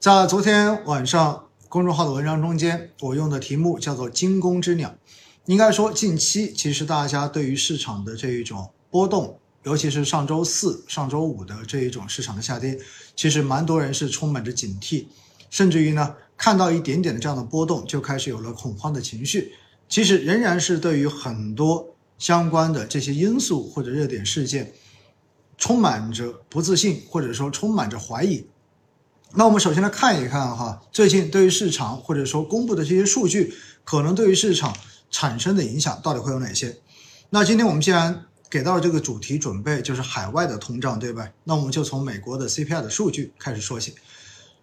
在昨天晚上公众号的文章中间，我用的题目叫做“惊弓之鸟”。应该说，近期其实大家对于市场的这一种波动，尤其是上周四、上周五的这一种市场的下跌，其实蛮多人是充满着警惕，甚至于呢，看到一点点的这样的波动，就开始有了恐慌的情绪。其实仍然是对于很多相关的这些因素或者热点事件，充满着不自信，或者说充满着怀疑。那我们首先来看一看哈，最近对于市场或者说公布的这些数据，可能对于市场产生的影响到底会有哪些？那今天我们既然给到了这个主题，准备就是海外的通胀，对吧？那我们就从美国的 CPI 的数据开始说起。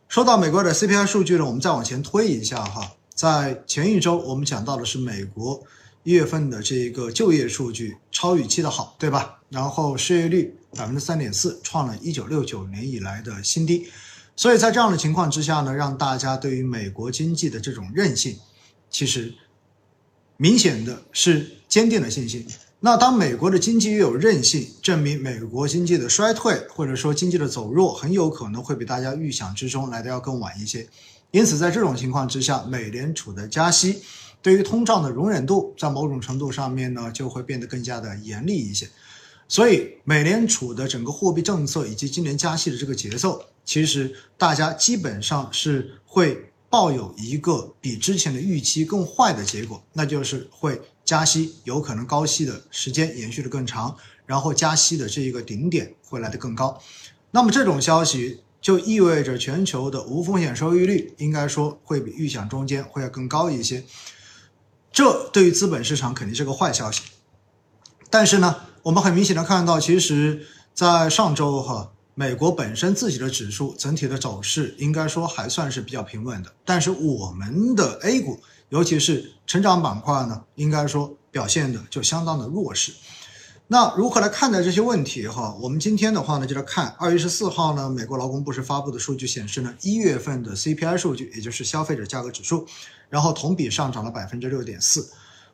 说到美国的 CPI 数据呢，我们再往前推一下哈，在前一周我们讲到的是美国一月份的这个就业数据超预期的好，对吧？然后失业率百分之三点四，创了一九六九年以来的新低。所以在这样的情况之下呢，让大家对于美国经济的这种韧性，其实明显的是坚定的信心。那当美国的经济越有韧性，证明美国经济的衰退或者说经济的走弱，很有可能会比大家预想之中来的要更晚一些。因此，在这种情况之下，美联储的加息对于通胀的容忍度，在某种程度上面呢，就会变得更加的严厉一些。所以，美联储的整个货币政策以及今年加息的这个节奏，其实大家基本上是会抱有一个比之前的预期更坏的结果，那就是会加息，有可能高息的时间延续的更长，然后加息的这一个顶点会来得更高。那么这种消息就意味着全球的无风险收益率应该说会比预想中间会要更高一些，这对于资本市场肯定是个坏消息。但是呢？我们很明显的看到，其实，在上周哈，美国本身自己的指数整体的走势应该说还算是比较平稳的。但是我们的 A 股，尤其是成长板块呢，应该说表现的就相当的弱势。那如何来看待这些问题哈？我们今天的话呢，就来看二月十四号呢，美国劳工部是发布的数据显示呢，一月份的 CPI 数据，也就是消费者价格指数，然后同比上涨了百分之六点四。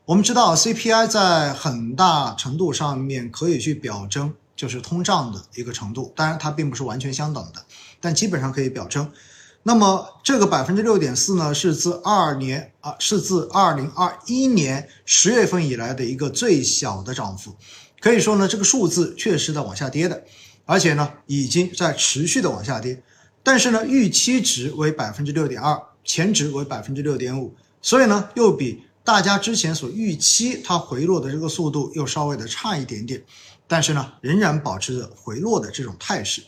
我们知道 CPI 在很大程度上面可以去表征就是通胀的一个程度，当然它并不是完全相等的，但基本上可以表征。那么这个百分之六点四呢，是自二年啊，是自二零二一年十月份以来的一个最小的涨幅，可以说呢，这个数字确实在往下跌的，而且呢，已经在持续的往下跌。但是呢，预期值为百分之六点二，前值为百分之六点五，所以呢，又比。大家之前所预期它回落的这个速度又稍微的差一点点，但是呢，仍然保持着回落的这种态势，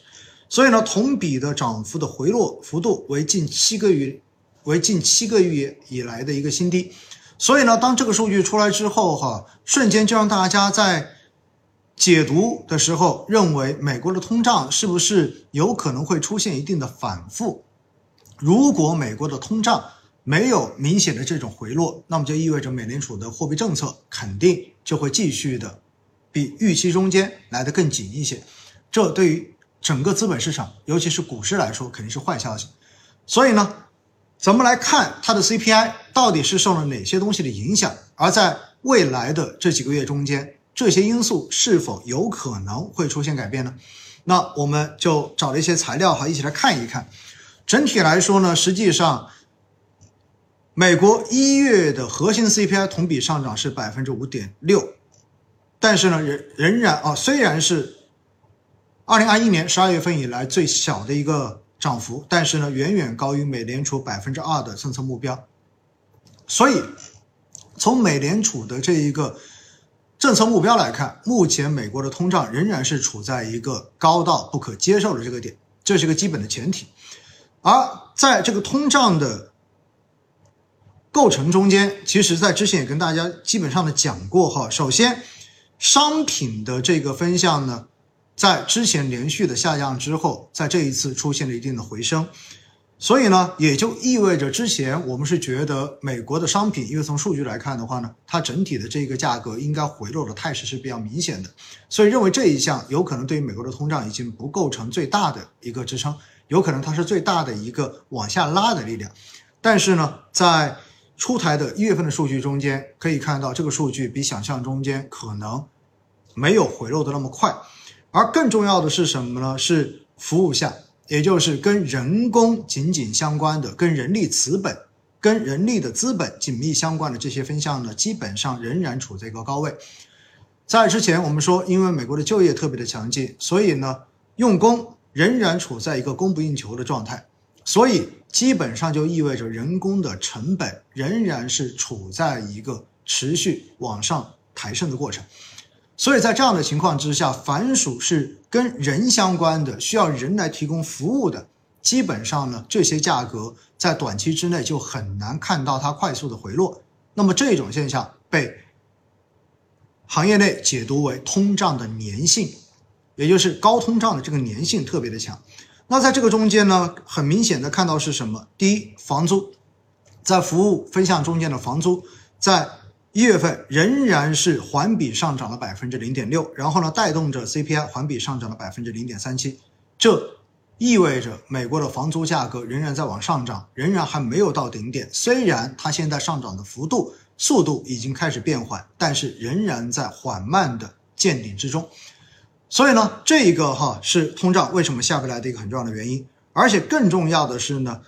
所以呢，同比的涨幅的回落幅度为近七个月，为近七个月以来的一个新低。所以呢，当这个数据出来之后，哈，瞬间就让大家在解读的时候认为美国的通胀是不是有可能会出现一定的反复？如果美国的通胀，没有明显的这种回落，那么就意味着美联储的货币政策肯定就会继续的比预期中间来的更紧一些。这对于整个资本市场，尤其是股市来说，肯定是坏消息。所以呢，咱们来看它的 CPI 到底是受了哪些东西的影响，而在未来的这几个月中间，这些因素是否有可能会出现改变呢？那我们就找了一些材料哈，一起来看一看。整体来说呢，实际上。美国一月的核心 CPI 同比上涨是百分之五点六，但是呢，仍仍然啊，虽然是二零二一年十二月份以来最小的一个涨幅，但是呢，远远高于美联储百分之二的政策目标。所以，从美联储的这一个政策目标来看，目前美国的通胀仍然是处在一个高到不可接受的这个点，这是个基本的前提。而在这个通胀的构成中间，其实在之前也跟大家基本上的讲过哈。首先，商品的这个分项呢，在之前连续的下降之后，在这一次出现了一定的回升，所以呢，也就意味着之前我们是觉得美国的商品，因为从数据来看的话呢，它整体的这个价格应该回落的态势是比较明显的，所以认为这一项有可能对于美国的通胀已经不构成最大的一个支撑，有可能它是最大的一个往下拉的力量，但是呢，在出台的一月份的数据中间可以看到，这个数据比想象中间可能没有回落的那么快，而更重要的是什么呢？是服务项，也就是跟人工紧紧相关的、跟人力资本、跟人力的资本紧密相关的这些分项呢，基本上仍然处在一个高位。在之前我们说，因为美国的就业特别的强劲，所以呢，用工仍然处在一个供不应求的状态，所以基本上就意味着人工的成本仍然是处在一个持续往上抬升的过程。所以在这样的情况之下，凡属是跟人相关的、需要人来提供服务的，基本上呢，这些价格在短期之内就很难看到它快速的回落。那么这种现象被行业内解读为通胀的粘性，也就是高通胀的这个粘性特别的强。那在这个中间呢，很明显的看到是什么？第一，房租在服务分项中间的房租在。一月份仍然是环比上涨了百分之零点六，然后呢，带动着 CPI 环比上涨了百分之零点三七，这意味着美国的房租价格仍然在往上涨，仍然还没有到顶点。虽然它现在上涨的幅度、速度已经开始变缓，但是仍然在缓慢的见顶之中。所以呢，这一个哈是通胀为什么下不来的一个很重要的原因。而且更重要的是呢，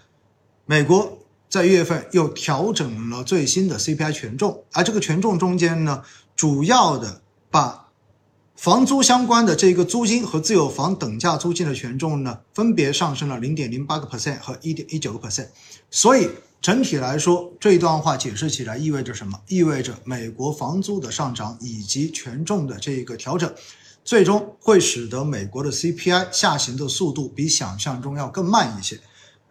美国。在一月份又调整了最新的 CPI 权重，而这个权重中间呢，主要的把房租相关的这个租金和自有房等价租金的权重呢，分别上升了零点零八个 percent 和一点一九个 percent。所以整体来说，这一段话解释起来意味着什么？意味着美国房租的上涨以及权重的这个调整，最终会使得美国的 CPI 下行的速度比想象中要更慢一些。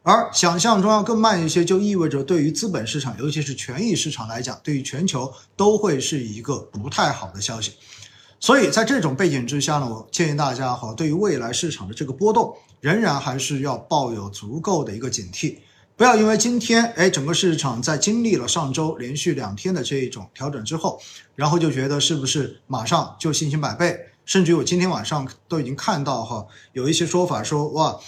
而想象中要更慢一些，就意味着对于资本市场，尤其是权益市场来讲，对于全球都会是一个不太好的消息。所以在这种背景之下呢，我建议大家哈，对于未来市场的这个波动，仍然还是要抱有足够的一个警惕，不要因为今天哎整个市场在经历了上周连续两天的这一种调整之后，然后就觉得是不是马上就信心百倍，甚至于我今天晚上都已经看到哈，有一些说法说哇。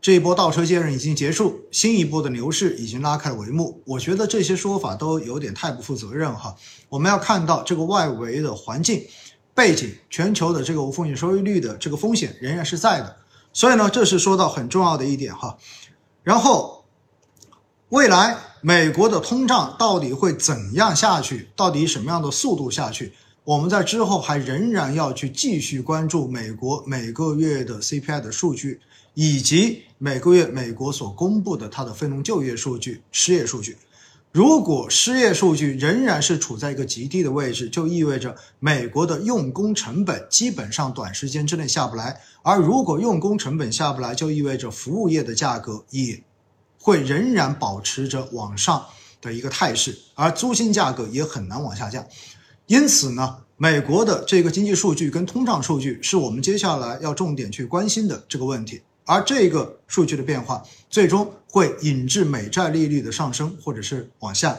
这一波倒车接刃已经结束，新一波的牛市已经拉开帷幕。我觉得这些说法都有点太不负责任哈。我们要看到这个外围的环境背景，全球的这个无风险收益率的这个风险仍然是在的。所以呢，这是说到很重要的一点哈。然后，未来美国的通胀到底会怎样下去？到底什么样的速度下去？我们在之后还仍然要去继续关注美国每个月的 CPI 的数据。以及每个月美国所公布的它的非农就业数据、失业数据，如果失业数据仍然是处在一个极低的位置，就意味着美国的用工成本基本上短时间之内下不来。而如果用工成本下不来，就意味着服务业的价格也会仍然保持着往上的一个态势，而租金价格也很难往下降。因此呢，美国的这个经济数据跟通胀数据是我们接下来要重点去关心的这个问题。而这个数据的变化，最终会引致美债利率的上升或者是往下，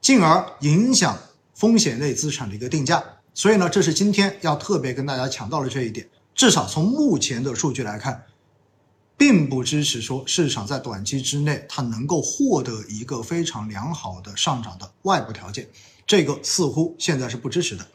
进而影响风险类资产的一个定价。所以呢，这是今天要特别跟大家强调的这一点。至少从目前的数据来看，并不支持说市场在短期之内它能够获得一个非常良好的上涨的外部条件，这个似乎现在是不支持的。